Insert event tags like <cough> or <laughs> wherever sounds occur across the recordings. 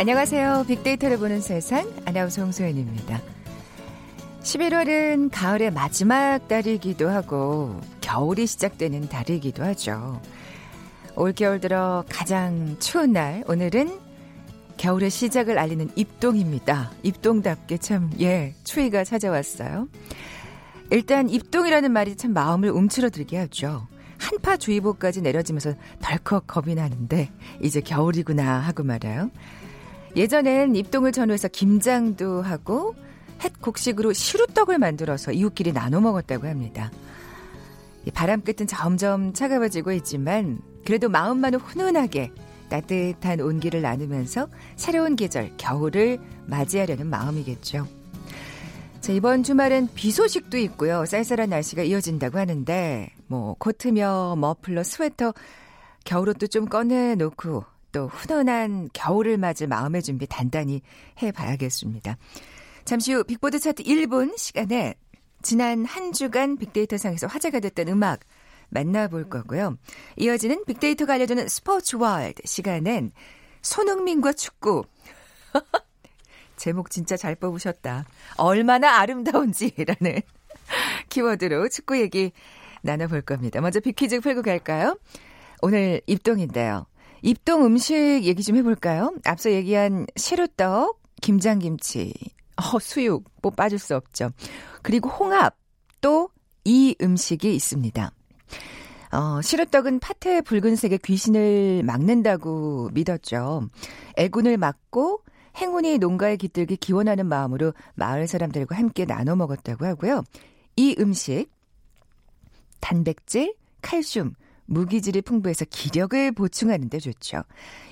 안녕하세요. 빅데이터를 보는 세상 아나운서 홍소연입니다. 11월은 가을의 마지막 달이기도 하고 겨울이 시작되는 달이기도 하죠. 올겨울 들어 가장 추운 날 오늘은 겨울의 시작을 알리는 입동입니다. 입동답게 참 예, 추위가 찾아왔어요. 일단 입동이라는 말이 참 마음을 움츠러들게 하죠. 한파주의보까지 내려지면서 덜컥 겁이 나는데 이제 겨울이구나 하고 말아요. 예전엔 입동을 전후해서 김장도 하고 햇 곡식으로 시루떡을 만들어서 이웃끼리 나눠 먹었다고 합니다. 바람 끝은 점점 차가워지고 있지만 그래도 마음만은 훈훈하게 따뜻한 온기를 나누면서 새로운 계절 겨울을 맞이하려는 마음이겠죠. 자, 이번 주말엔 비 소식도 있고요. 쌀쌀한 날씨가 이어진다고 하는데 뭐 코트며 머플러, 스웨터 겨울옷도 좀 꺼내 놓고 또 훈훈한 겨울을 맞을 마음의 준비 단단히 해봐야겠습니다. 잠시 후 빅보드 차트 1분 시간에 지난 한 주간 빅데이터 상에서 화제가 됐던 음악 만나볼 거고요. 이어지는 빅데이터가 알려주는 스포츠 월드 시간엔 손흥민과 축구. <laughs> 제목 진짜 잘 뽑으셨다. 얼마나 아름다운지라는 <laughs> 키워드로 축구 얘기 나눠볼 겁니다. 먼저 빅퀴즈 풀고 갈까요? 오늘 입동인데요. 입동 음식 얘기 좀 해볼까요? 앞서 얘기한 시루떡, 김장김치, 어, 수육, 뭐 빠질 수 없죠. 그리고 홍합, 또 이 음식이 있습니다. 어, 시루떡은 팥의 붉은색의 귀신을 막는다고 믿었죠. 애군을 막고 행운이 농가에 깃들기 기원하는 마음으로 마을 사람들과 함께 나눠 먹었다고 하고요. 이 음식, 단백질, 칼슘, 무기질이 풍부해서 기력을 보충하는 데 좋죠.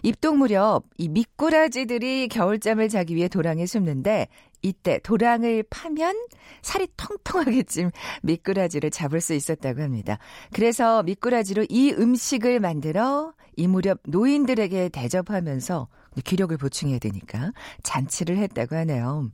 입동 무렵 이 미꾸라지들이 겨울잠을 자기 위해 도랑에 숨는데 이때 도랑을 파면 살이 통통하게쯤 미꾸라지를 잡을 수 있었다고 합니다. 그래서 미꾸라지로 이 음식을 만들어 이 무렵 노인들에게 대접하면서 기력을 보충해야 되니까 잔치를 했다고 하네요.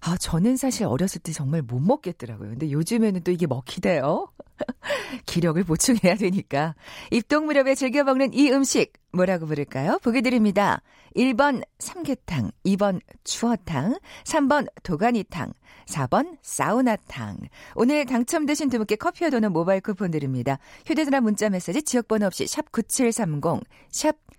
아, 저는 사실 어렸을 때 정말 못 먹겠더라고요. 근데 요즘에는 또 이게 먹히대요. <laughs> 기력을 보충해야 되니까. 입동 무렵에 즐겨 먹는 이 음식 뭐라고 부를까요? 보기 드립니다. 1번 삼계탕, 2번 추어탕, 3번 도가니탕, 4번 사우나탕. 오늘 당첨되신 두 분께 커피와 도는 모바일 쿠폰 드립니다. 휴대전화 문자 메시지 지역번호 없이 샵 9730, 샵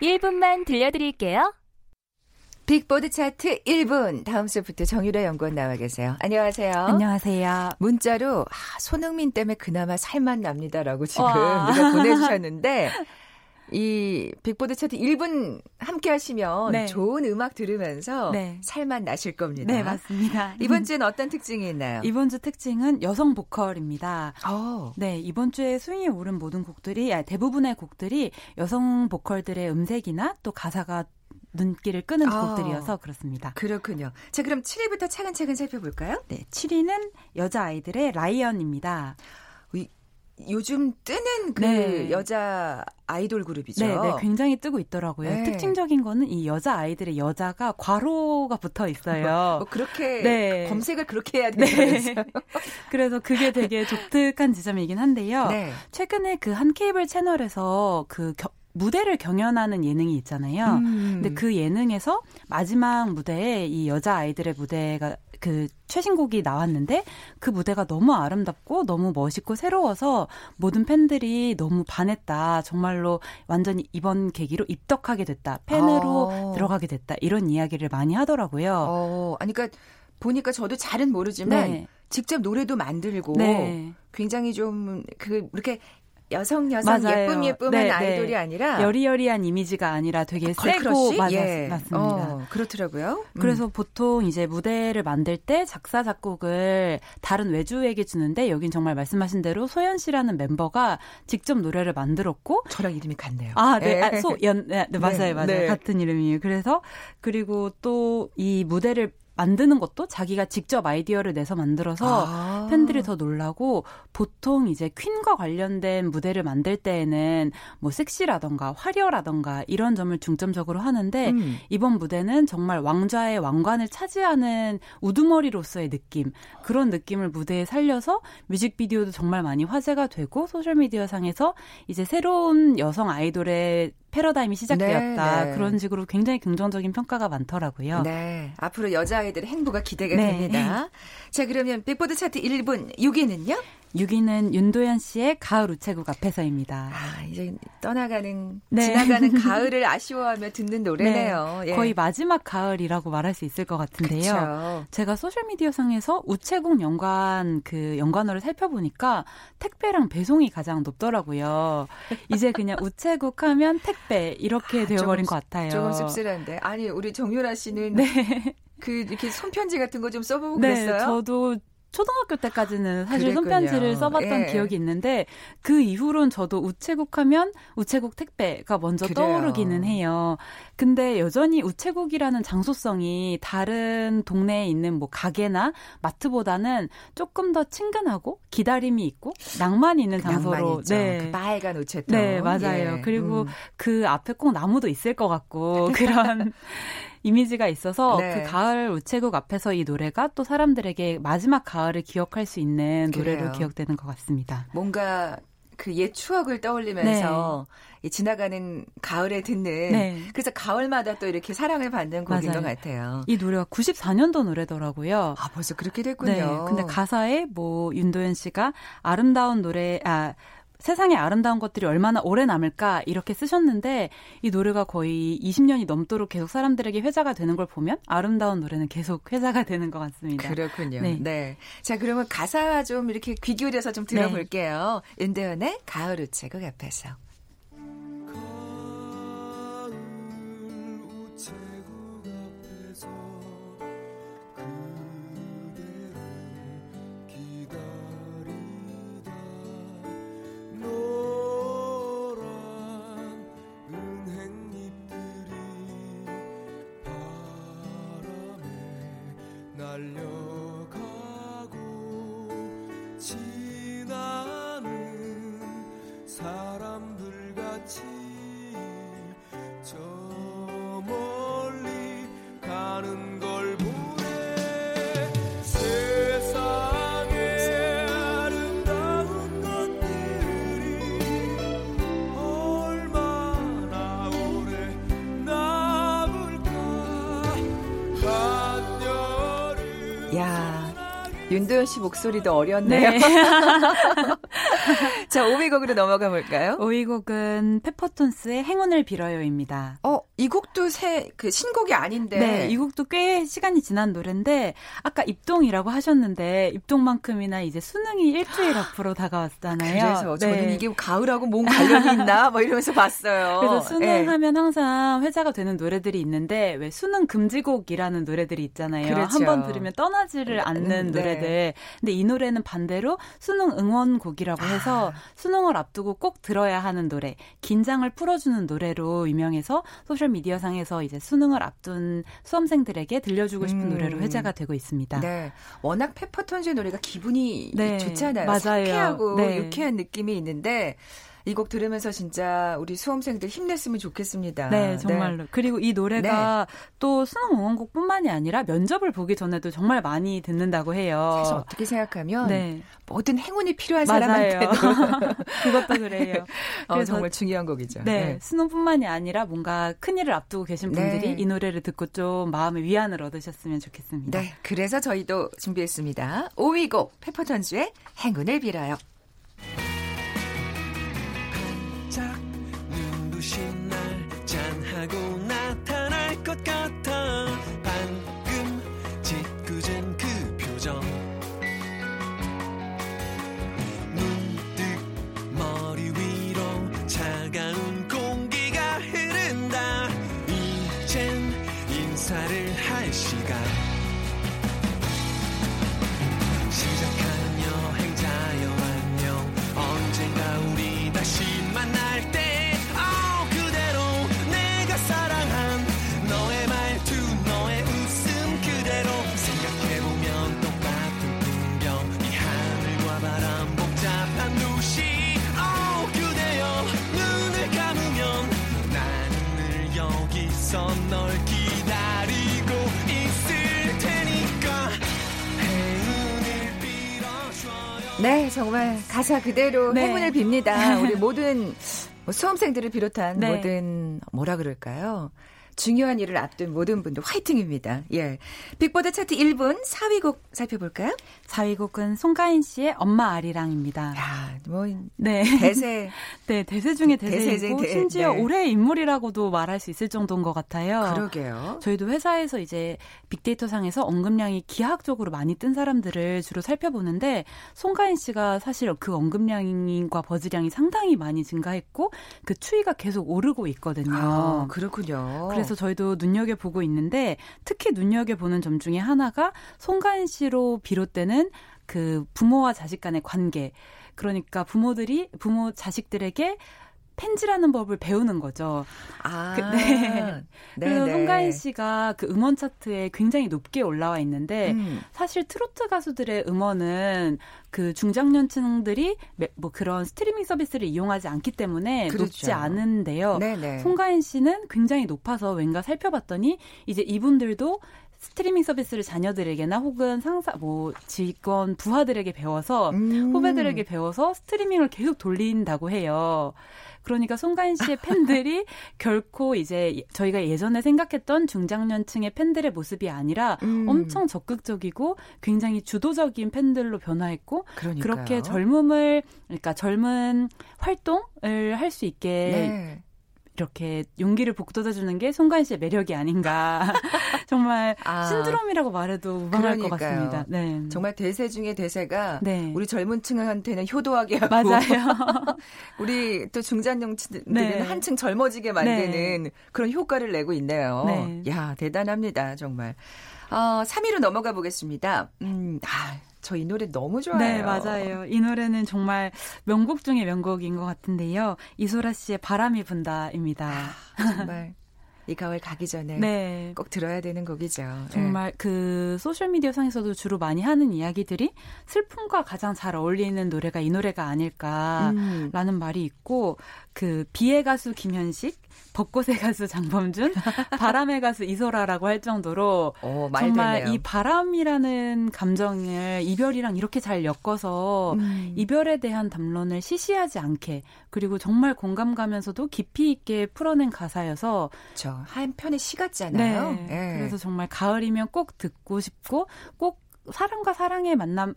1분만 들려드릴게요. 빅보드 차트 1분. 다음소프트 정유라 연구원 나와 계세요. 안녕하세요. 안녕하세요. 문자로 아, 손흥민 때문에 그나마 살맛 납니다라고 지금 누가 <laughs> 보내주셨는데 이 빅보드 차트 1분 함께 하시면 네. 좋은 음악 들으면서 네. 살맛 나실 겁니다. 네, 맞습니다. 이번 주엔 어떤 특징이 있나요? 이번 주 특징은 여성 보컬입니다. 오. 어. 네, 이번 주에 순위에 오른 모든 곡들이 대부분의 곡들이 여성 보컬들의 음색이나 또 가사가 눈길을 끄는 아, 곡들이어서 그렇습니다. 그렇군요. 자, 그럼 7위부터 차근차근 살펴볼까요? 네, 7위는 여자아이들의 라이언입니다. 요즘 뜨는 그 네. 여자 아이돌 그룹이죠. 네, 네, 굉장히 뜨고 있더라고요. 네. 특징적인 거는 이 여자 아이들의 여자가 괄호가 붙어 있어요. <laughs> 뭐 그렇게 네. 검색을 그렇게 해야 되는 네. <laughs> 그래서 그게 되게 독특한 지점이긴 한데요. 네. 최근에 그 한 케이블 채널에서 그 겨, 무대를 경연하는 예능이 있잖아요. 음. 근데 그 예능에서 마지막 무대에 이 여자 아이들의 무대가 그 최신곡이 나왔는데 그 무대가 너무 아름답고 너무 멋있고 새로워서 모든 팬들이 너무 반했다. 정말로 완전히 이번 계기로 입덕하게 됐다. 팬으로 어. 들어가게 됐다. 이런 이야기를 많이 하더라고요. 어, 아니 그러니까 보니까 저도 잘은 모르지만 네. 직접 노래도 만들고 네. 굉장히 좀 그 이렇게 여성 여성 맞아요. 예쁨 예쁨한 네, 네. 아이돌이 아니라 여리여리한 이미지가 아니라 되게 아, 세고 맞, 예. 맞습니다. 어, 그렇더라고요. 음. 그래서 보통 이제 무대를 만들 때 작사 작곡을 다른 외주에게 주는데 여긴 정말 말씀하신 대로 소연 씨라는 멤버가 직접 노래를 만들었고 저랑 이름이 같네요. 아, 네. 예. 아, 소연 네, 네, 맞아요. 맞아요. 네. 같은 이름이에요. 그래서 그리고 또 이 무대를 만드는 것도 자기가 직접 아이디어를 내서 만들어서 아. 팬들이 더 놀라고 보통 이제 퀸과 관련된 무대를 만들 때에는 뭐 섹시라던가 화려라던가 이런 점을 중점적으로 하는데 음. 이번 무대는 정말 왕좌의 왕관을 차지하는 우두머리로서의 느낌 그런 느낌을 무대에 살려서 뮤직비디오도 정말 많이 화제가 되고 소셜미디어 상에서 이제 새로운 여성 아이돌의 패러다임이 시작되었다. 네, 네. 그런 식으로 굉장히 긍정적인 평가가 많더라고요. 네. 앞으로 여자아이들의 행보가 기대가 네. 됩니다. 자, 그러면 빅보드 차트 1분 6위는요? 6위는 윤도현 씨의 가을 우체국 앞에서입니다. 아, 이제 떠나가는 네. 지나가는 <laughs> 가을을 아쉬워하며 듣는 노래네요. 네. 예. 거의 마지막 가을이라고 말할 수 있을 것 같은데요. 그쵸. 제가 소셜 미디어 상에서 우체국 연관 그 연관어를 살펴보니까 택배랑 배송이 가장 높더라고요. 이제 그냥 <laughs> 우체국 하면 택배 이렇게 아, 되어버린 것 같아요. 조금 씁쓸한데. 아니, 우리 정유라 씨는 네. 그 이렇게 손편지 같은 거 좀 써보고 네, 그랬어요? 저도 초등학교 때까지는 사실 그랬군요. 손편지를 써봤던 예. 기억이 있는데 그 이후로는 저도 우체국 하면 우체국 택배가 먼저 그래요. 떠오르기는 해요. 근데 여전히 우체국이라는 장소성이 다른 동네에 있는 뭐 가게나 마트보다는 조금 더 친근하고 기다림이 있고 낭만이 있는 그 장소로 네. 그 빨간 우체통. 네, 맞아요. 예. 그리고 음. 그 앞에 꼭 나무도 있을 것 같고 <laughs> 그런 이미지가 있어서 네. 그 가을 우체국 앞에서 이 노래가 또 사람들에게 마지막 가을을 기억할 수 있는 노래로 그래요. 기억되는 것 같습니다. 뭔가 그옛 추억을 떠올리면서 네. 지나가는 가을에 듣는 네. 그래서 가을마다 또 이렇게 사랑을 받는 곡인 맞아요. 것 같아요. 이 노래가 94년도 노래더라고요. 아 벌써 그렇게 됐군요. 네. 근데 가사에 뭐 윤도현 씨가 아름다운 노래 아 세상에 아름다운 것들이 얼마나 오래 남을까 이렇게 쓰셨는데 이 노래가 거의 20년이 넘도록 계속 사람들에게 회자가 되는 걸 보면 아름다운 노래는 계속 회자가 되는 것 같습니다. 그렇군요. 네. 네. 자, 그러면 가사 좀 이렇게 귀 기울여서 좀 들어볼게요. 네. 윤대현의 가을 우체국 앞에서. 윤도현 씨 목소리도 어렸네요. 네. <laughs> 자, 5위 곡으로 넘어가 볼까요? 5위 곡은 페퍼톤스의 행운을 빌어요입니다. 어, 이 곡도 새, 그 신곡이 아닌데. 네, 이 곡도 꽤 시간이 지난 노래인데, 아까 입동이라고 하셨는데, 입동만큼이나 이제 수능이 일주일 앞으로 다가왔잖아요. 그래서 네. 저는 이게 가을하고 뭔 관련이 있나? 뭐 이러면서 봤어요. 그래서 수능하면 네. 항상 회자가 되는 노래들이 있는데, 왜 수능 금지곡이라는 노래들이 있잖아요. 그렇죠. 한번 들으면 떠나지를 않는 네. 노래들. 근데 이 노래는 반대로 수능 응원곡이라고 해서 아. 수능을 앞두고 꼭 들어야 하는 노래, 긴장을 풀어주는 노래로 유명해서 소셜 미디어 상에서 이제 수능을 앞둔 수험생들에게 들려주고 싶은 음. 노래로 회자가 되고 있습니다. 네. 워낙 페퍼톤즈의 노래가 기분이 네. 좋잖아요. 맞아요. 상쾌하고 네. 유쾌한 느낌이 있는데 이 곡 들으면서 진짜 우리 수험생들 힘냈으면 좋겠습니다. 네, 정말로. 네. 그리고 이 노래가 네. 또 수능 응원곡뿐만이 아니라 면접을 보기 전에도 정말 많이 듣는다고 해요. 사실 어떻게 생각하면 네. 모든 행운이 필요한 사람한테도 <laughs> 그것도 그래요. 어, 그래서 정말 중요한 곡이죠. 네, 네, 수능뿐만이 아니라 뭔가 큰 일을 앞두고 계신 분들이 네. 이 노래를 듣고 좀 마음의 위안을 얻으셨으면 좋겠습니다. 네, 그래서 저희도 준비했습니다. 5위 곡 페퍼톤즈의 행운을 빌어요. 머 정말 가사 그대로 네. 행운을 빕니다. 우리 <laughs> 모든 뭐 수험생들을 비롯한 네. 모든 뭐라 그럴까요? 중요한 일을 앞둔 모든 분들 화이팅입니다. 예. 빅보드 차트 1분 4위 곡 살펴볼까요? 4위 곡은 송가인 씨의 엄마 아리랑입니다. 야, 뭐 네. 대세. <laughs> 네, 대세 중에 대세이고 대세, 심지어 네. 올해의 인물이라고도 말할 수 있을 정도인 것 같아요. 그러게요. 저희도 회사에서 이제 빅데이터 상에서 언급량이 기하학적으로 많이 뜬 사람들을 주로 살펴보는데 송가인 씨가 사실 그 언급량과 버즈량이 상당히 많이 증가했고 그 추이가 계속 오르고 있거든요. 아, 그렇군요. 그래서 저희도 눈여겨 보고 있는데 특히 눈여겨 보는 점 중에 하나가 송가인 씨로 비롯되는 그 부모와 자식 간의 관계. 그러니까 부모들이 부모 자식들에게 펜지라는 법을 배우는 거죠. 아, 그, 네. 그래서 네, 송가인 씨가 그 음원 차트에 굉장히 높게 올라와 있는데 음. 사실 트로트 가수들의 음원은 그 중장년층들이 뭐 그런 스트리밍 서비스를 이용하지 않기 때문에 그렇죠. 높지 않은데요. 네네. 송가인 씨는 굉장히 높아서 왠가 살펴봤더니 이제 이분들도 스트리밍 서비스를 자녀들에게나 혹은 상사 뭐 직원 부하들에게 배워서 음. 후배들에게 배워서 스트리밍을 계속 돌린다고 해요. 그러니까 송가인 씨의 팬들이 <laughs> 결코 이제 저희가 예전에 생각했던 중장년층의 팬들의 모습이 아니라 음. 엄청 적극적이고 굉장히 주도적인 팬들로 변화했고 그러니까요. 그렇게 젊음을 그러니까 젊은 활동을 할 수 있게 네. 이렇게 용기를 북돋아주는 게 송가인 씨의 매력이 아닌가. <laughs> 정말 아, 신드롬이라고 말해도 무방할 것 같습니다. 네. 정말 대세 중의 대세가 네. 우리 젊은 층한테는 효도하게 하고 맞아요. <laughs> 우리 또 중장년층들은 네. 한층 젊어지게 만드는 네. 그런 효과를 내고 있네요. 네. 야 대단합니다 정말. 어, 3위로 넘어가 보겠습니다. 음, 아, 저 이 노래 너무 좋아요. 네, 맞아요. 이 노래는 정말 명곡 중의 명곡인 것 같은데요. 이소라 씨의 바람이 분다입니다. 아, 정말 이 가을 가기 전에 네. 꼭 들어야 되는 곡이죠. 정말 네. 그 소셜 미디어 상에서도 주로 많이 하는 이야기들이 슬픔과 가장 잘 어울리는 노래가 이 노래가 아닐까라는 음. 말이 있고 그 비의 가수 김현식 벚꽃의 가수 장범준, <laughs> 바람의 가수 이소라라고 할 정도로 오, 정말 되네요. 이 바람이라는 감정을 이별이랑 이렇게 잘 엮어서 음. 이별에 대한 담론을 시시하지 않게 그리고 정말 공감 가면서도 깊이 있게 풀어낸 가사여서 저 한편의 시 같잖아요. 네. 네. 그래서 정말 가을이면 꼭 듣고 싶고 꼭 사람과 사랑의 만남,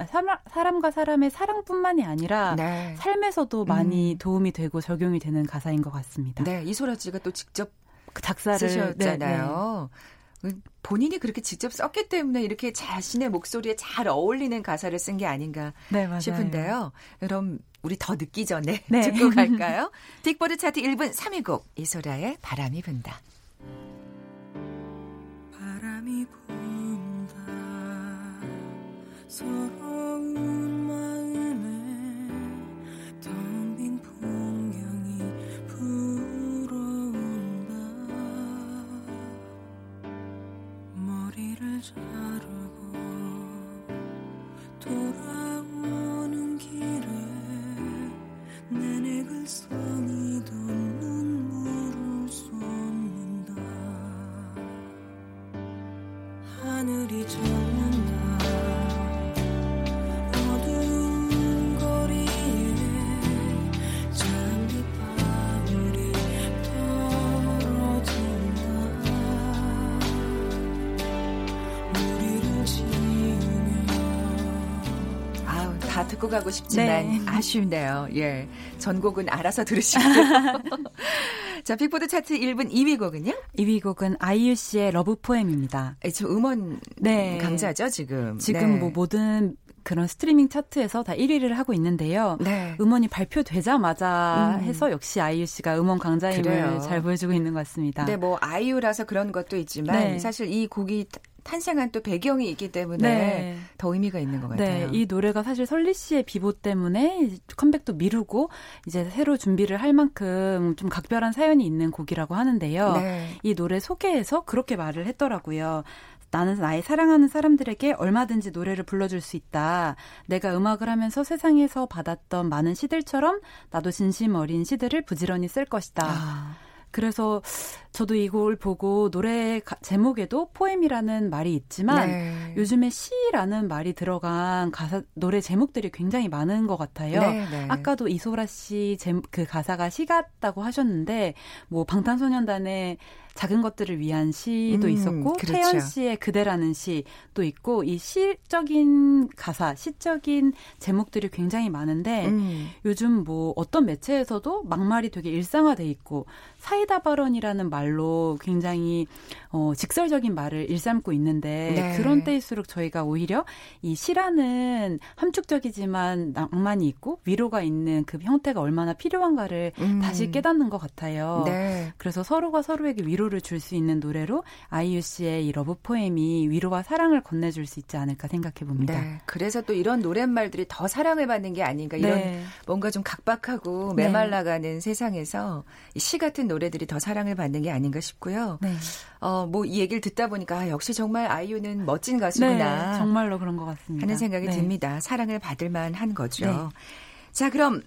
사람, 과 사람의 사랑뿐만이 아니라 네. 삶에서도 많이 음. 도움이 되고 적용이 되는 가사인 것 같습니다. 네, 이소라 씨가 또 직접 작사를 쓰셨잖아요. 네, 네. 본인이 그렇게 직접 썼기 때문에 이렇게 자신의 목소리에 잘 어울리는 가사를 쓴 게 아닌가 네, 싶은데요. 그럼 우리 더 늦기 전에 네. <laughs> 듣고 갈까요? 딕보드 차트 1분 3위 곡 이소라의 바람이 분다. 서 듣고 가고 싶지만 네. 아쉬운데요. 예. 전곡은 알아서 들으시고요. <laughs> 자, 빅보드 차트 1분 2위 곡은요? 2위 곡은 아이유 씨의 Love Poem입니다. 저 음원 네. 강자죠, 지금. 지금 네. 뭐 모든 그런 스트리밍 차트에서 다 1위를 하고 있는데요. 네. 음원이 발표되자마자 음. 해서 역시 아이유 씨가 음원 강자임을 그래요. 잘 보여주고 있는 것 같습니다. 네, 뭐 아이유라서 그런 것도 있지만 네. 사실 이 곡이 탄생한 또 배경이 있기 때문에 네. 더 의미가 있는 것 네, 같아요. 네, 이 노래가 사실 설리 씨의 비보 때문에 컴백도 미루고 이제 새로 준비를 할 만큼 좀 각별한 사연이 있는 곡이라고 하는데요. 네. 이 노래 소개에서 그렇게 말을 했더라고요. 나는 나의 사랑하는 사람들에게 얼마든지 노래를 불러줄 수 있다. 내가 음악을 하면서 세상에서 받았던 많은 시들처럼 나도 진심 어린 시들을 부지런히 쓸 것이다. 아. 그래서 저도 이걸 보고 노래 가, 제목에도 포엠이라는 말이 있지만 네. 요즘에 시라는 말이 들어간 가사 노래 제목들이 굉장히 많은 것 같아요. 네, 네. 아까도 이소라 씨 그 가사가 시 같다고 하셨는데 뭐 방탄소년단의 작은 것들을 위한 시도 음, 있었고 그렇죠. 태연 씨의 그대라는 시도 있고 이 시적인 가사, 시적인 제목들이 굉장히 많은데 음. 요즘 뭐 어떤 매체에서도 막말이 되게 일상화돼 있고 사이다 발언이라는 말로 굉장히 어 직설적인 말을 일삼고 있는데 네. 그런 때일수록 저희가 오히려 이 시라는 함축적이지만 낭만이 있고 위로가 있는 그 형태가 얼마나 필요한가를 음. 다시 깨닫는 것 같아요. 네. 그래서 서로가 서로에게 위로 위로를 줄 수 있는 노래로 아이유 씨의 이 Love Poem이 위로와 사랑을 건네줄 수 있지 않을까 생각해 봅니다. 네. 그래서 또 이런 노랫말들이 더 사랑을 받는 게 아닌가 이런 네. 뭔가 좀 각박하고 네. 메말라가는 네. 세상에서 시 같은 노래들이 더 사랑을 받는 게 아닌가 싶고요. 네. 어, 뭐 이 얘기를 듣다 보니까 아, 역시 정말 아이유는 멋진 가수구나. 네, 정말로 그런 것 같습니다. 하는 생각이 듭니다. 사랑을 받을 만한 거죠. 자, 그럼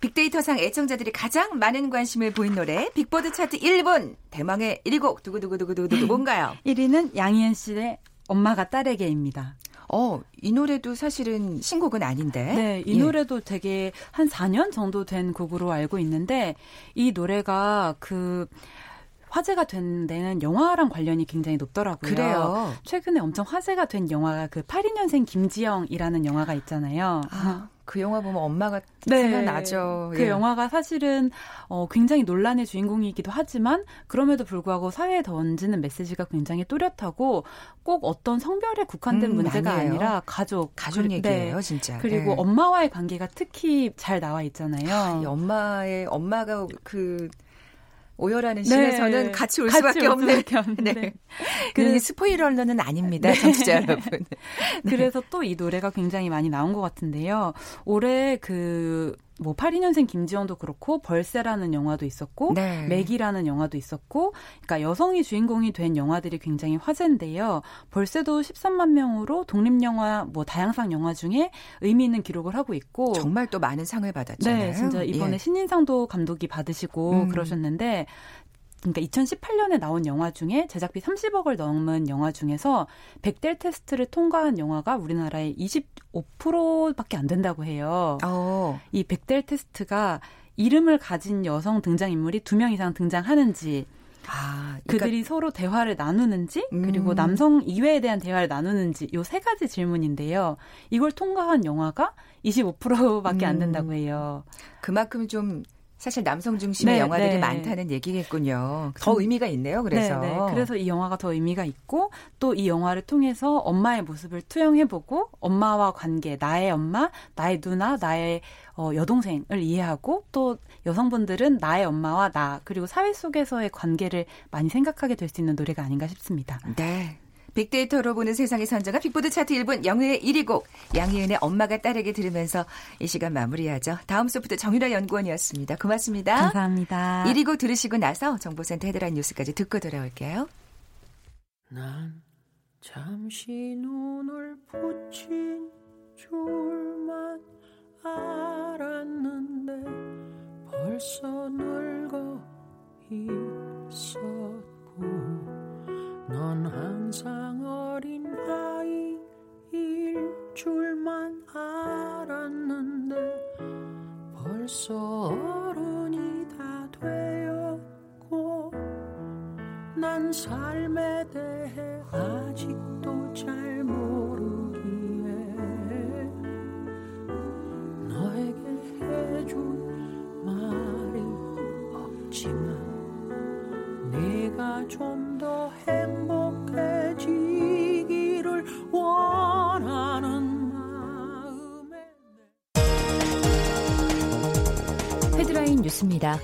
빅데이터상 애청자들이 가장 많은 관심을 보인 노래 빅보드 차트 1분 대망의 1위 곡 두구두구두구두구 뭔가요? <laughs> 1위는 양희은 씨의 엄마가 딸에게입니다. 어, 이 노래도 사실은 신곡은 아닌데. 네, 이 예. 노래도 되게 한 4년 정도 된 곡으로 알고 있는데 이 노래가 그 화제가 된 데는 영화랑 관련이 굉장히 높더라고요. 그래요. 최근에 엄청 화제가 된 영화가 그 82년생 김지영이라는 영화가 있잖아요. 아, 그 영화 보면 엄마가 네. 생각나죠. 그 예. 영화가 사실은 어, 굉장히 논란의 주인공이기도 하지만 그럼에도 불구하고 사회에 던지는 메시지가 굉장히 또렷하고 꼭 어떤 성별에 국한된 음, 문제가 아니에요. 아니라 가족, 가족 그리, 얘기예요, 네. 진짜. 그리고 네. 엄마와의 관계가 특히 잘 나와 있잖아요. 아, 엄마의 엄마가 그 오열하는 신에서는 네. 같이 올 같이 수밖에 없는. <laughs> 네. 그 스포일러는 아닙니다, 청취자 <laughs> 여러분. 네. 그래서 또 이 노래가 굉장히 많이 나온 것 같은데요. 올해 그 뭐 82년생 김지영도 그렇고 벌새라는 영화도 있었고 네. 맥이라는 영화도 있었고 그러니까 여성이 주인공이 된 영화들이 굉장히 화제인데요. 벌새도 13만 명으로 독립 영화 뭐 다양상 영화 중에 의미 있는 기록을 하고 있고 정말 또 많은 상을 받았잖아요. 네, 진짜 이번에 예. 신인상도 감독이 받으시고 음. 그러셨는데 그러니까 2018년에 나온 영화 중에 제작비 30억을 넘은 영화 중에서 백델 테스트를 통과한 영화가 우리나라에 25%밖에 안 된다고 해요. 어. 이 백델 테스트가 이름을 가진 여성 등장 인물이 두 명 이상 등장하는지 아, 그러니까, 그들이 서로 대화를 나누는지 그리고 음. 남성 이외에 대한 대화를 나누는지 요 세 가지 질문인데요. 이걸 통과한 영화가 25%밖에 안 음. 된다고 해요. 그만큼 좀 사실 남성 중심의 네, 영화들이 네. 많다는 얘기겠군요. 더 의미가 있네요. 그래서 네, 네. 그래서 이 영화가 더 의미가 있고 또 이 영화를 통해서 엄마의 모습을 투영해보고 엄마와 관계, 나의 엄마, 나의 누나, 나의 어, 여동생을 이해하고 또 여성분들은 나의 엄마와 나 그리고 사회 속에서의 관계를 많이 생각하게 될 수 있는 노래가 아닌가 싶습니다. 네. 빅데이터로 보는 세상의 선정한 빅보드 차트 1분 영예의 1위 곡 양희은의 엄마가 딸에게 들으면서 이 시간 마무리하죠. 다음 소프트 정유라 연구원이었습니다. 고맙습니다. 감사합니다. 1위 곡 들으시고 나서 정보센터 헤드라인 뉴스까지 듣고 돌아올게요. 난 잠시 눈을 붙인 줄만 알았는데 벌써 늙어 있었고 넌 항상 어린 아이일 줄만 알았는데 벌써 어른이 다 되었고 난 삶에 대해 아직도 잘 모르기에 너에게 해준 말이 없지만 네가 좀 뉴스입니다.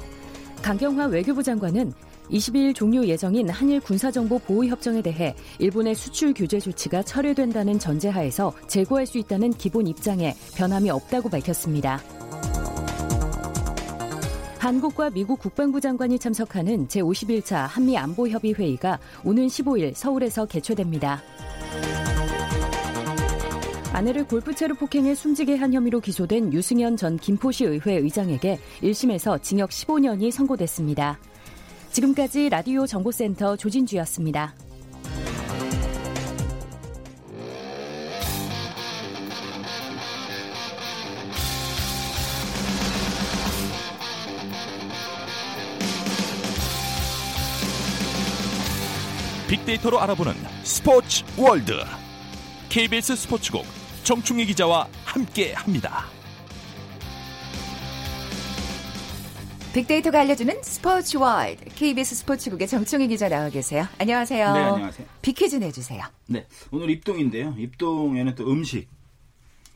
강경화 외교부 장관은 22일 종료 예정인 한일 군사정보 보호협정에 대해 일본의 수출 규제 조치가 철회된다는 전제하에서 재고할 수 있다는 기본 입장에 변함이 없다고 밝혔습니다. 한국과 미국 국방부 장관이 참석하는 제51차 한미 안보협의 회의가 오는 15일 서울에서 개최됩니다. 아내를 골프채로 폭행해 숨지게 한 혐의로 기소된 유승현 전 김포시 의회 의장에게 1심에서 징역 15년이 선고됐습니다. 지금까지 라디오 정보센터 조진주였습니다. 빅데이터로 알아보는 스포츠 월드 KBS 스포츠국 정충희 기자와 함께합니다. 빅데이터가 알려주는 스포츠 월드 KBS 스포츠국의 정충희 기자 나와 계세요. 안녕하세요. 네, 안녕하세요. 빅퀴즈 내주세요. 네, 오늘 입동인데요. 입동에는 또 음식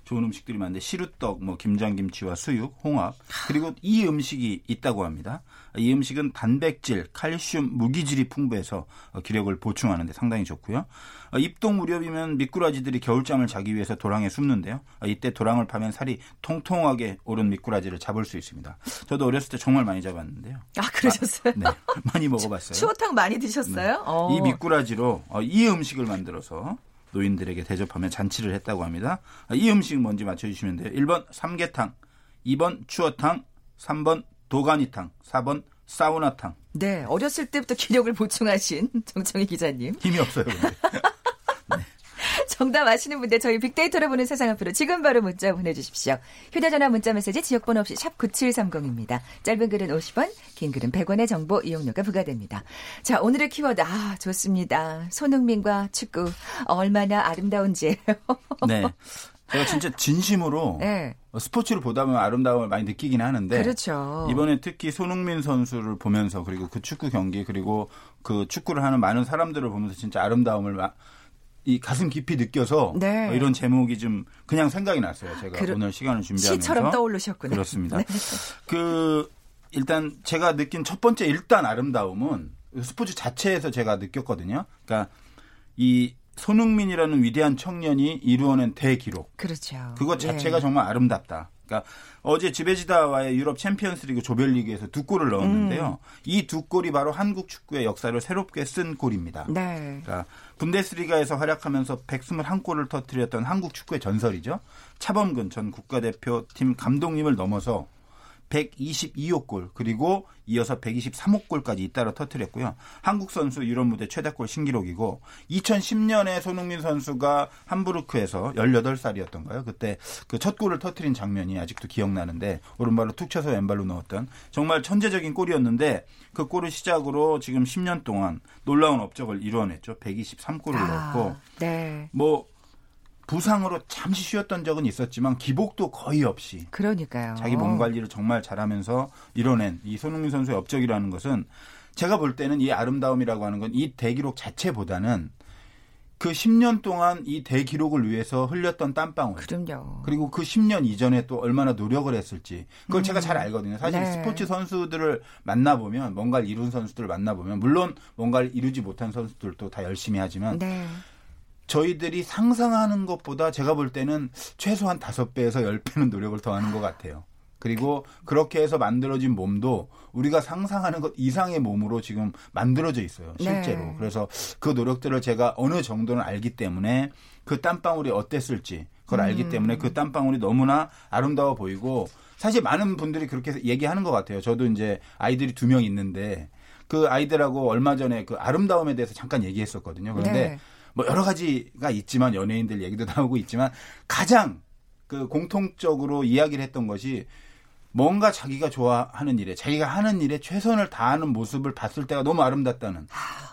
좋은 음식들이 많은데 시루떡, 뭐 김장김치와 수육, 홍합 그리고 이 음식이 있다고 합니다. 이 음식은 단백질, 칼슘, 무기질이 풍부해서 기력을 보충하는데 상당히 좋고요. 입동 무렵이면 미꾸라지들이 겨울잠을 자기 위해서 도랑에 숨는데요. 이때 도랑을 파면 살이 통통하게 오른 미꾸라지를 잡을 수 있습니다. 저도 어렸을 때 정말 많이 잡았는데요. 아 그러셨어요? 아, 네, 많이 먹어봤어요. <laughs> 추어탕 많이 드셨어요? 네. 어. 이 미꾸라지로 이 음식을 만들어서 노인들에게 대접하며 잔치를 했다고 합니다. 이 음식 뭔지 맞춰주시면 돼요. 1번 삼계탕, 2번 추어탕, 3번 도가니탕, 4번 사우나탕. 네, 어렸을 때부터 기력을 보충하신 정청희 기자님. 힘이 없어요, 근데. <laughs> <laughs> 정답 아시는 분들 저희 빅데이터를 보는 세상 앞으로 지금 바로 문자 보내주십시오. 휴대전화 문자 메시지 지역번호 없이 샵 9730입니다. 짧은 글은 50원, 긴 글은 100원의 정보 이용료가 부과됩니다. 자, 오늘의 키워드, 아, 좋습니다. 손흥민과 축구, 얼마나 아름다운지예요. <laughs> 네. 제가 진짜 진심으로 네. 스포츠를 보다 보면 아름다움을 많이 느끼긴 하는데 그렇죠. 이번에 특히 손흥민 선수를 보면서 그리고 그 축구 경기 그리고 그 축구를 하는 많은 사람들을 보면서 진짜 아름다움을 이 가슴 깊이 느껴서 네. 어, 이런 제목이 좀 그냥 생각이 났어요. 제가 그러, 오늘 시간을 준비하면서 시처럼 떠오르셨군요. 그렇습니다. 네. 그 일단 제가 느낀 첫 번째 일단 아름다움은 스포츠 자체에서 제가 느꼈거든요. 그러니까 이 손흥민이라는 위대한 청년이 이루어낸 대기록. 그렇죠. 그것 자체가 예. 정말 아름답다. 그러니까 어제 지베지다와의 유럽 챔피언스리그 조별리그에서 두 골을 넣었는데요. 음. 이두 골이 바로 한국 축구의 역사를 새롭게 쓴 골입니다. 네. 그러니까 분데스리가에서 활약하면서 121골을 터뜨렸던 한국 축구의 전설이죠. 차범근 전 국가대표팀 감독님을 넘어서 122호 골 그리고 이어서 123호 골까지 잇따라 터뜨렸고요. 한국 선수 유럽 무대 최다골 신기록이고 2010년에 손흥민 선수가 함부르크에서 18살이었던가요? 그때 그 첫 골을 터뜨린 장면이 아직도 기억나는데 오른발로 툭 쳐서 왼발로 넣었던 정말 천재적인 골이었는데 그 골을 시작으로 지금 10년 동안 놀라운 업적을 이루어냈죠. 123골을 아, 넣었고 네. 뭐 부상으로 잠시 쉬었던 적은 있었지만 기복도 거의 없이 그러니까요. 자기 몸 관리를 정말 잘하면서 이뤄낸 이 손흥민 선수의 업적이라는 것은 제가 볼 때는 이 아름다움이라고 하는 건 이 대기록 자체보다는 그 10년 동안 이 대기록을 위해서 흘렸던 땀방울. 그럼요. 그리고 그 10년 이전에 또 얼마나 노력을 했을지. 그걸 음. 제가 잘 알거든요. 사실 네. 스포츠 선수들을 만나보면, 뭔가를 이룬 선수들을 만나보면, 물론 뭔가를 이루지 못한 선수들도 다 열심히 하지만, 네. 저희들이 상상하는 것보다 제가 볼 때는 최소한 다섯 배에서 열 배는 노력을 더 하는 것 같아요. 그리고 그렇게 해서 만들어진 몸도 우리가 상상하는 것 이상의 몸으로 지금 만들어져 있어요. 실제로. 네. 그래서 그 노력들을 제가 어느 정도는 알기 때문에 그 땀방울이 어땠을지 그걸 음. 알기 때문에 그 땀방울이 너무나 아름다워 보이고 사실 많은 분들이 그렇게 얘기하는 것 같아요. 저도 이제 아이들이 두 명 있는데 그 아이들하고 얼마 전에 그 아름다움에 대해서 잠깐 얘기했었거든요. 그런데 네. 뭐 여러 가지가 있지만 연예인들 얘기도 <laughs> 나오고 있지만 가장 그 공통적으로 이야기를 했던 것이 뭔가 자기가 좋아하는 일에 자기가 하는 일에 최선을 다하는 모습을 봤을 때가 너무 아름답다는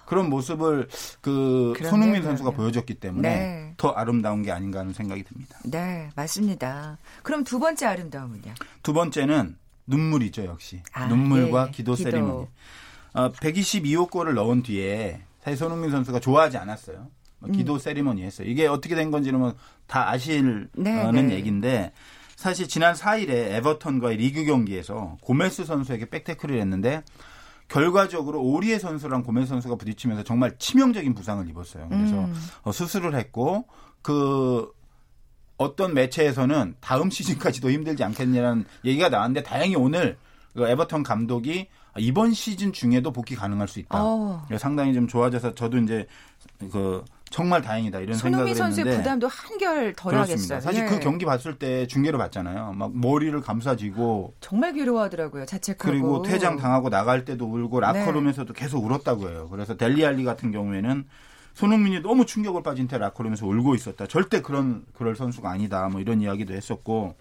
그런 모습을 그 그럼요, 손흥민 선수가 그럼요. 보여줬기 때문에 네. 더 아름다운 게 아닌가 하는 생각이 듭니다. 네, 맞습니다. 그럼 두 번째 아름다움은요? 두 번째는 눈물이죠, 역시. 아, 눈물과 예. 기도, 기도 세리머니. 어, 122호 골을 넣은 뒤에 사실 손흥민 선수가 좋아하지 않았어요. 뭐 기도 음. 세리머니 했어요. 이게 어떻게 된 건지는 뭐다 아시는 네, 네. 얘기인데 사실 지난 4일에 에버턴과의 리그 경기에서 고메스 선수에게 백태클을 했는데 결과적으로 오리에 선수랑 고메스 선수가 부딪히면서 정말 치명적인 부상을 입었어요. 그래서 음. 어, 수술을 했고 그 어떤 매체에서는 다음 <laughs> 시즌까지도 힘들지 않겠냐는 얘기가 나왔는데 다행히 오늘 그 에버턴 감독이 이번 시즌 중에도 복귀 가능할 수 있다. 어. 상당히 좀 좋아져서 저도 이제 그 정말 다행이다 이런 생각을 했는데 손흥민 선수의 부담도 한결 덜하겠어요. 사실 그 예. 그 경기 봤을 때 중계로 봤잖아요. 막 머리를 감싸지고 정말 괴로워하더라고요. 자책하고 그리고 퇴장 당하고 나갈 때도 울고 라커룸에서도 네. 계속 울었다고 해요. 그래서 델리알리 같은 경우에는 손흥민이 너무 충격을 빠진 채 라커룸에서 울고 있었다. 절대 그런 그럴 선수가 아니다. 뭐 이런 이야기도 했었고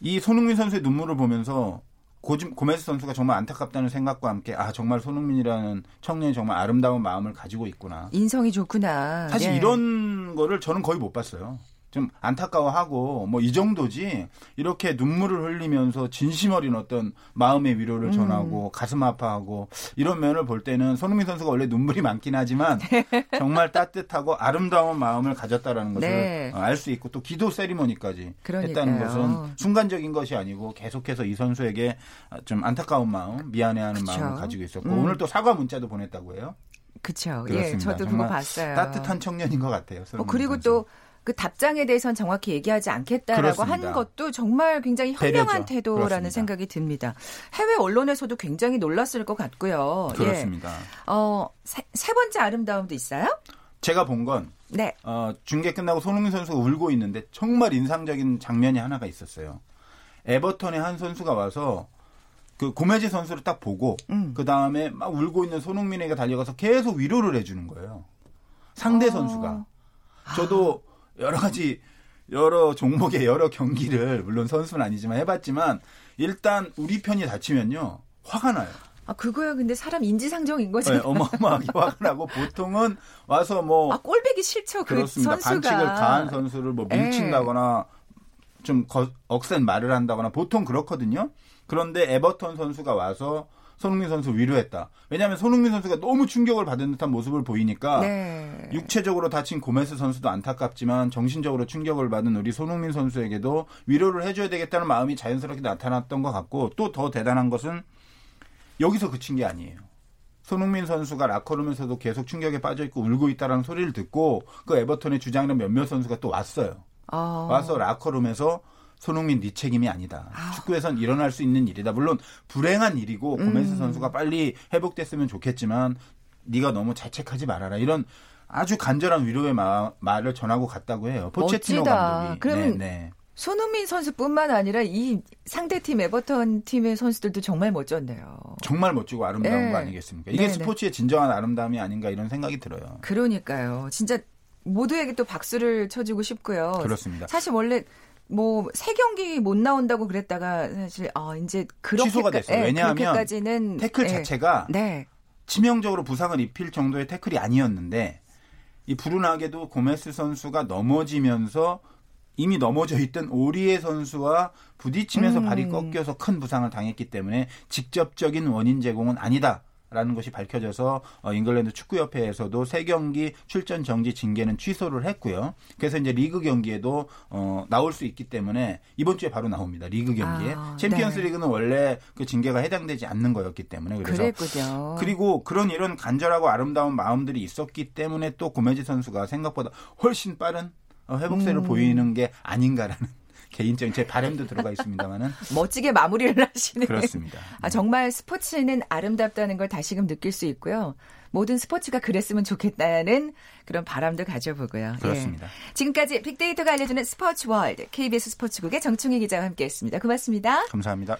이 손흥민 선수의 눈물을 보면서 고짐, 고메스 선수가 정말 안타깝다는 생각과 함께 아 정말 손흥민이라는 청년이 정말 아름다운 마음을 가지고 있구나. 인성이 좋구나. 사실 예. 이런 거를 저는 거의 못 봤어요. 좀 안타까워하고 뭐 이 정도지 이렇게 눈물을 흘리면서 진심 어린 어떤 마음의 위로를 전하고 음. 가슴 아파하고 이런 면을 볼 때는 손흥민 선수가 원래 눈물이 많긴 하지만 <laughs> 정말 따뜻하고 아름다운 마음을 가졌다라는 것을 네. 알수 있고 또 기도 세리머니까지 그러니까요. 했다는 것은 순간적인 것이 아니고 계속해서 이 선수에게 좀 안타까운 마음, 미안해하는 그쵸. 마음을 가지고 있었고 음. 오늘 또 사과 문자도 보냈다고 해요. 그렇죠. 예, 저도 그거 봤어요. 따뜻한 청년인 것 같아요. 어, 그리고 선수. 또 그 답장에 대해서는 정확히 얘기하지 않겠다라고 그렇습니다. 한 것도 정말 굉장히 현명한 배려죠. 태도라는 그렇습니다. 생각이 듭니다. 해외 언론에서도 굉장히 놀랐을 것 같고요. 예. 그렇습니다. 예. 어, 세, 세 번째 아름다움도 있어요? 제가 본건 네. 어, 중계 끝나고 손흥민 선수가 울고 있는데 정말 인상적인 장면이 하나가 있었어요. 에버턴의 한 선수가 와서 그 고메지 선수를 딱 보고 음. 그 다음에 막 울고 있는 손흥민에게 달려가서 계속 위로를 해주는 거예요. 상대 어. 선수가. 저도 여러 가지 여러 종목의 여러 경기를 물론 선수는 아니지만 해봤지만 일단 우리 편이 다치면요 화가 나요. 아 그거야 근데 사람 인지상정인 거죠. 네, 어마어마하게 화가 나고 보통은 와서 뭐 아, 꼴배기 싫죠. 그 그렇습니다. 선수가. 반칙을 가한 선수를 뭐 밀친다거나 좀 거, 억센 말을 한다거나 보통 그렇거든요. 그런데 에버턴 선수가 와서 손흥민 선수 위로했다. 왜냐하면 손흥민 선수가 너무 충격을 받은 듯한 모습을 보이니까 네. 육체적으로 다친 고메스 선수도 안타깝지만 정신적으로 충격을 받은 우리 손흥민 선수에게도 위로를 해줘야 되겠다는 마음이 자연스럽게 나타났던 것 같고 또 더 대단한 것은 여기서 그친 게 아니에요. 손흥민 선수가 라커룸에서도 계속 충격에 빠져 있고 울고 있다라는 소리를 듣고 그 에버턴의 주장이나 몇몇 선수가 또 왔어요. 어. 와서 라커룸에서 손흥민 네 책임이 아니다. 아. 축구에선 일어날 수 있는 일이다. 물론 불행한 일이고 고메스 음. 선수가 빨리 회복됐으면 좋겠지만 네가 너무 자책하지 말아라. 이런 아주 간절한 위로의 마, 말을 전하고 갔다고 해요. 포체티노 감독이. 그러면 네, 네. 손흥민 선수뿐만 아니라 이 상대 팀 에버턴 팀의 선수들도 정말 멋졌네요. 정말 멋지고 아름다운 네. 거 아니겠습니까? 이게 네, 네. 스포츠의 진정한 아름다움이 아닌가 이런 생각이 들어요. 그러니까요. 진짜 모두에게 또 박수를 쳐주고 싶고요. 그렇습니다. 사실 원래 뭐 세 경기 못 나온다고 그랬다가 사실 어 이제 그렇게 취소가 됐어요. 네, 왜냐하면 태클 네. 자체가 네. 치명적으로 부상을 입힐 정도의 태클이 아니었는데 이 불운하게도 고메스 선수가 넘어지면서 이미 넘어져 있던 오리에 선수와 부딪히면서 음. 발이 꺾여서 큰 부상을 당했기 때문에 직접적인 원인 제공은 아니다. 라는 것이 밝혀져서 어, 잉글랜드 축구협회에서도 세 경기 출전 정지 징계는 취소를 했고요. 그래서 이제 리그 경기에도 어, 나올 수 있기 때문에 이번 주에 바로 나옵니다. 리그 경기에 아, 챔피언스 네. 리그는 원래 그 징계가 해당되지 않는 거였기 때문에 그래서 그랬군요. 그리고 그런 이런 간절하고 아름다운 마음들이 있었기 때문에 또 고메스 선수가 생각보다 훨씬 빠른 어, 회복세를 음. 보이는 게 아닌가라는 개인적인 제 바람도 들어가 있습니다만은 <laughs> 멋지게 마무리를 하시는 그렇습니다. 아 정말 스포츠는 아름답다는 걸 다시금 느낄 수 있고요. 모든 스포츠가 그랬으면 좋겠다는 그런 바람도 가져보고요. 예. 그렇습니다. 예. 지금까지 빅데이터가 알려주는 스포츠 월드 KBS 스포츠국의 정충희 기자와 함께했습니다. 고맙습니다. 감사합니다.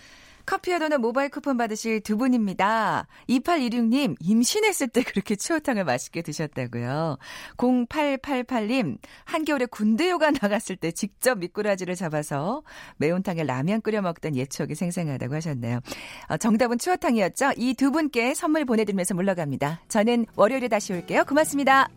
커피와 도넛 모바일 쿠폰 받으실 두 분입니다. 2816님, 임신했을 때 그렇게 추어탕을 맛있게 드셨다고요. 0888님, 한겨울에 군대요가 나갔을 때 직접 미꾸라지를 잡아서 매운탕에 라면 끓여 먹던 옛 추억이 생생하다고 하셨네요. 어, 정답은 추어탕이었죠? 이 두 분께 선물 보내드리면서 물러갑니다. 저는 월요일에 다시 올게요. 고맙습니다.